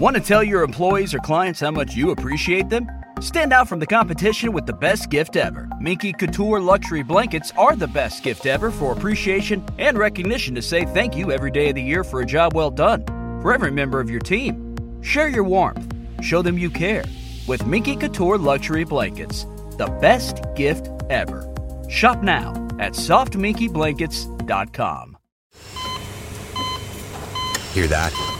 Want to tell your employees or clients how much you appreciate them? Stand out from the competition with the best gift ever. Minky Couture luxury blankets are the best gift ever for appreciation and recognition to say thank you every day of the year for a job well done. For every member of your team, share your warmth, show them you care with Minky Couture luxury blankets. The best gift ever. Shop now at softminkyblankets.com. Hear that?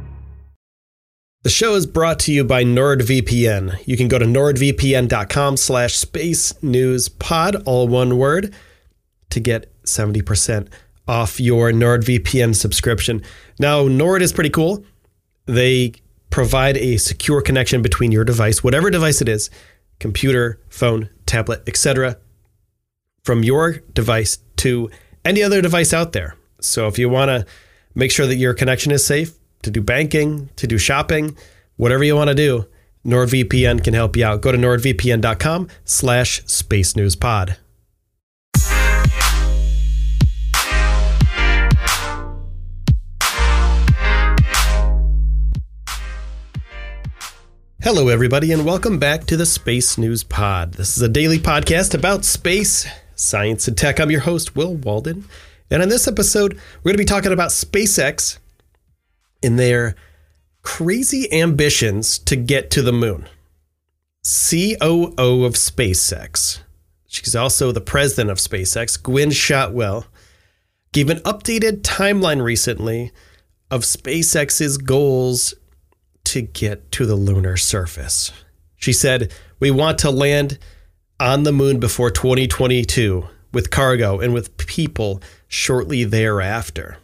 The show is brought to you by NordVPN. You can go to nordvpn.com slash space news pod, all one word, to get 70% off your NordVPN subscription. Now, Nord is pretty cool. They provide a secure connection between your device, whatever device it is, computer, phone, tablet, etc., from your device to any other device out there. So if you want to make sure that your connection is safe, to do banking, to do shopping, whatever you want to do, NordVPN can help you out. Go to nordvpn.com slash space news pod. Hello, everybody, and welcome back to the Space News Pod. This is a daily podcast about space, science, and tech. I'm your host, Will Walden. And on this episode, we're going to be talking about SpaceX in their crazy ambitions to get to the moon. COO of SpaceX, she's also the president of SpaceX, Gwynne Shotwell, gave an updated timeline recently of SpaceX's goals to get to the lunar surface. She said, We want to land on the moon before 2022 with cargo and with people shortly thereafter.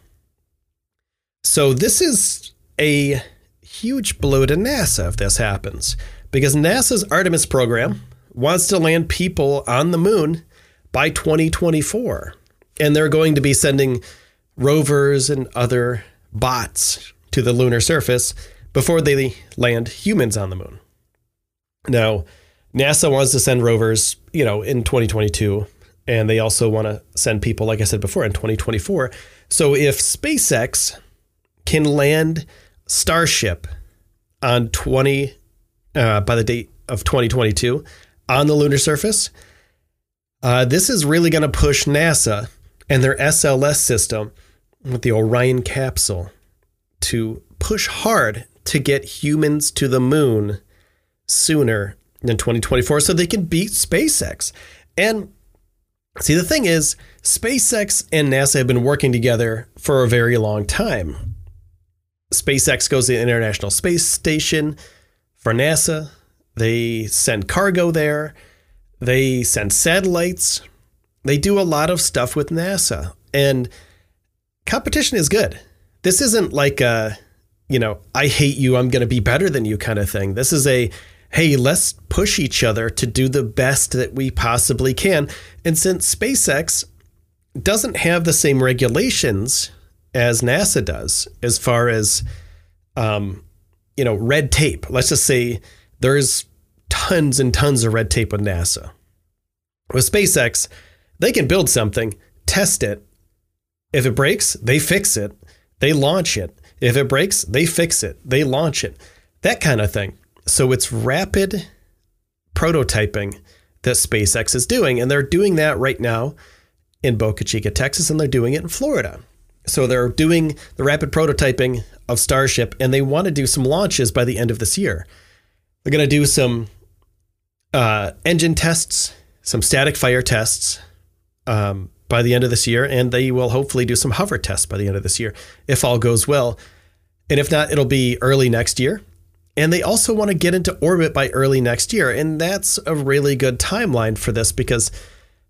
So this is a huge blow to NASA if this happens, because NASA's Artemis program wants to land people on the moon by 2024. And they're going to be sending rovers and other bots to the lunar surface before they land humans on the moon. Now, NASA wants to send rovers, you know, in 2022, and they also want to send people, like I said before, in 2024. So if SpaceX can land Starship on 20 uh, by the date of 2022 on the lunar surface. Uh, this is really going to push NASA and their SLS system with the Orion capsule to push hard to get humans to the moon sooner than 2024 so they can beat SpaceX. And see, the thing is, SpaceX and NASA have been working together for a very long time. SpaceX goes to the International Space Station for NASA. They send cargo there. They send satellites. They do a lot of stuff with NASA. And competition is good. This isn't like a, you know, I hate you, I'm going to be better than you kind of thing. This is a, hey, let's push each other to do the best that we possibly can. And since SpaceX doesn't have the same regulations as NASA does as far as, um, you know, red tape. Let's just say there's tons and tons of red tape with NASA. With SpaceX, they can build something, test it. If it breaks, they fix it, they launch it. If it breaks, they fix it, they launch it. That kind of thing. So it's rapid prototyping that SpaceX is doing. And they're doing that right now in Boca Chica, Texas, and they're doing it in Florida. So they're doing the rapid prototyping of Starship, and they want to do some launches by the end of this year. They're going to do some uh, engine tests, some static fire tests um, by the end of this year, and they will hopefully do some hover tests by the end of this year, if all goes well. And if not, it'll be early next year. And they also want to get into orbit by early next year. And that's a really good timeline for this because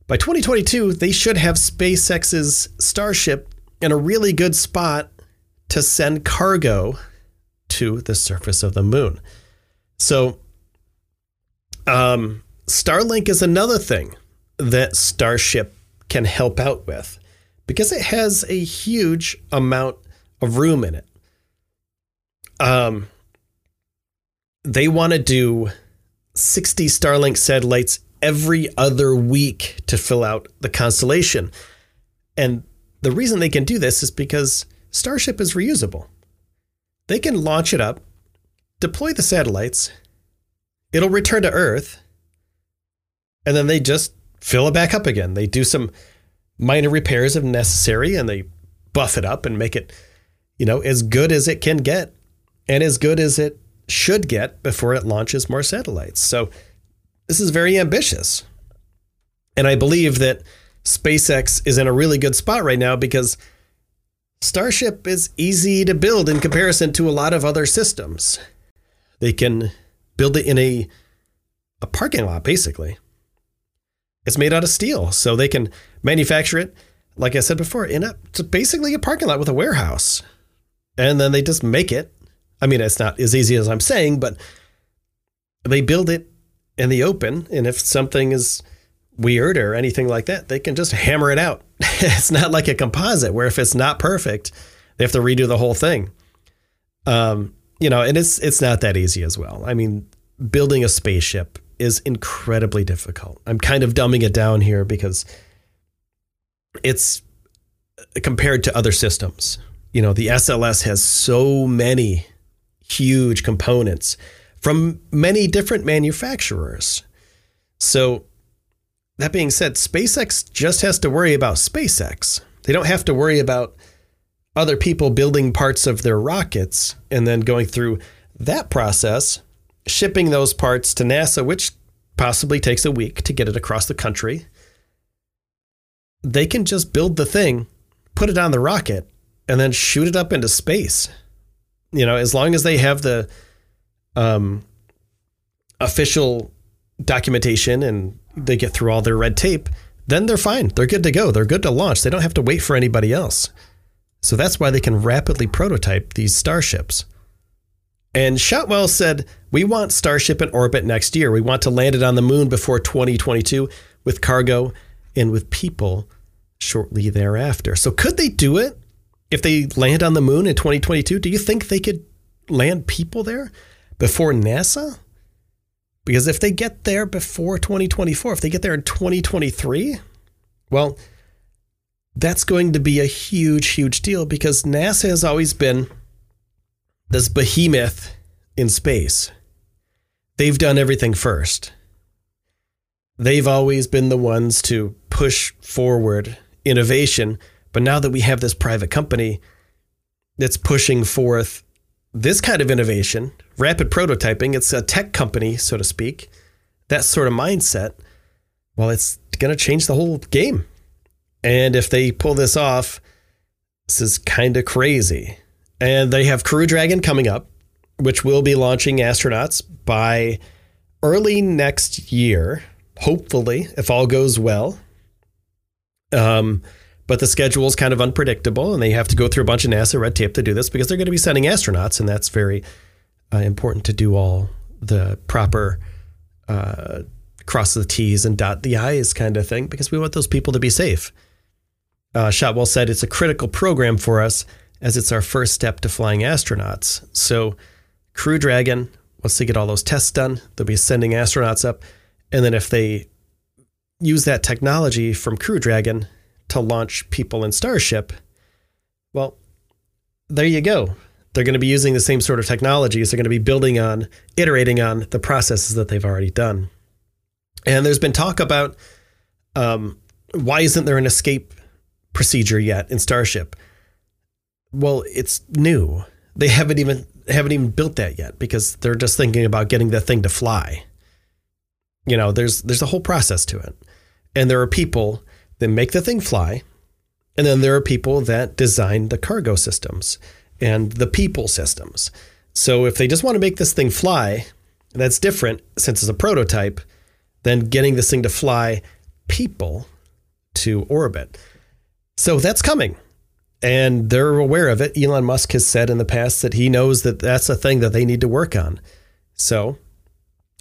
by 2022, they should have SpaceX's Starship in a really good spot to send cargo to the surface of the moon. So Um, Starlink is another thing that Starship can help out with because it has a huge amount of room in it. Um, they want to do 60 Starlink satellites every other week to fill out the constellation. And the reason they can do this is because Starship is reusable. They can launch it up, deploy the satellites, it'll return to Earth, and then they just fill it back up again. They do some minor repairs if necessary and they buff it up and make it, you know, as good as it can get and as good as it should get before it launches more satellites. So this is very ambitious. And I believe that SpaceX is in a really good spot right now because Starship is easy to build in comparison to a lot of other systems. They can build it in a a parking lot basically. It's made out of steel, so they can manufacture it like I said before in a basically a parking lot with a warehouse. And then they just make it. I mean, it's not as easy as I'm saying, but they build it in the open and if something is weird or anything like that, they can just hammer it out. it's not like a composite where if it's not perfect, they have to redo the whole thing. Um, you know, and it's it's not that easy as well. I mean, building a spaceship is incredibly difficult. I'm kind of dumbing it down here because it's compared to other systems. You know, the SLS has so many huge components from many different manufacturers. So that being said, SpaceX just has to worry about SpaceX. They don't have to worry about other people building parts of their rockets and then going through that process, shipping those parts to NASA, which possibly takes a week to get it across the country. They can just build the thing, put it on the rocket, and then shoot it up into space. You know, as long as they have the um, official documentation and they get through all their red tape, then they're fine. They're good to go. They're good to launch. They don't have to wait for anybody else. So that's why they can rapidly prototype these starships. And Shotwell said, We want Starship in orbit next year. We want to land it on the moon before 2022 with cargo and with people shortly thereafter. So could they do it if they land on the moon in 2022? Do you think they could land people there before NASA? Because if they get there before 2024, if they get there in 2023, well, that's going to be a huge, huge deal because NASA has always been this behemoth in space. They've done everything first. They've always been the ones to push forward innovation. But now that we have this private company that's pushing forth this kind of innovation, rapid prototyping, it's a tech company, so to speak, that sort of mindset, well, it's going to change the whole game. And if they pull this off, this is kind of crazy. And they have Crew Dragon coming up, which will be launching astronauts by early next year, hopefully, if all goes well. Um, but the schedule is kind of unpredictable, and they have to go through a bunch of NASA red tape to do this because they're going to be sending astronauts, and that's very uh, important to do all the proper uh, cross the T's and dot the I's kind of thing because we want those people to be safe. Uh, Shotwell said it's a critical program for us as it's our first step to flying astronauts. So, Crew Dragon, once they get all those tests done, they'll be sending astronauts up. And then if they use that technology from Crew Dragon to launch people in Starship, well, there you go. They're going to be using the same sort of technologies. They're going to be building on, iterating on the processes that they've already done. And there's been talk about um, why isn't there an escape procedure yet in Starship? Well, it's new. They haven't even haven't even built that yet because they're just thinking about getting the thing to fly. You know, there's there's a whole process to it. And there are people that make the thing fly. And then there are people that design the cargo systems and the people systems. So if they just want to make this thing fly, that's different since it's a prototype than getting this thing to fly people to orbit. So that's coming. And they're aware of it. Elon Musk has said in the past that he knows that that's a thing that they need to work on. So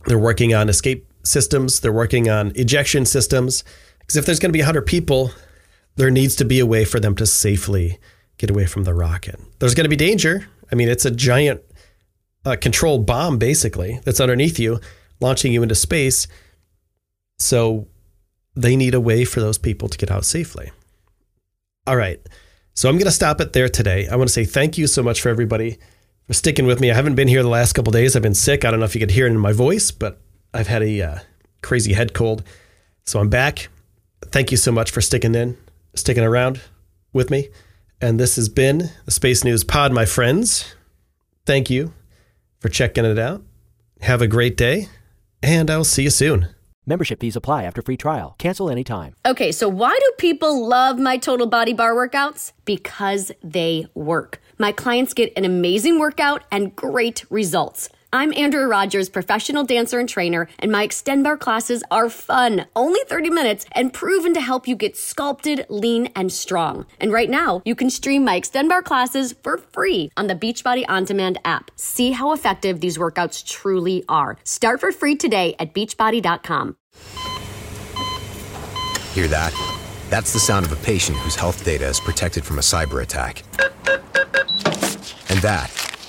they're working on escape systems. They're working on ejection systems. Because if there's going to be 100 people, there needs to be a way for them to safely get away from the rocket. There's going to be danger. I mean, it's a giant uh, controlled bomb, basically, that's underneath you, launching you into space. So they need a way for those people to get out safely. All right. So I'm going to stop it there today. I want to say thank you so much for everybody for sticking with me. I haven't been here the last couple days. I've been sick. I don't know if you could hear it in my voice, but I've had a uh, crazy head cold. So I'm back. Thank you so much for sticking in, sticking around with me. And this has been the Space News Pod, my friends. Thank you for checking it out. Have a great day, and I'll see you soon. Membership fees apply after free trial. Cancel anytime. Okay, so why do people love my total body bar workouts? Because they work. My clients get an amazing workout and great results. I'm Andrea Rogers, professional dancer and trainer, and my Xtend Barre classes are fun, only 30 minutes, and proven to help you get sculpted, lean, and strong. And right now, you can stream my Xtend Barre classes for free on the Beachbody On Demand app. See how effective these workouts truly are. Start for free today at beachbody.com. Hear that? That's the sound of a patient whose health data is protected from a cyber attack. And that,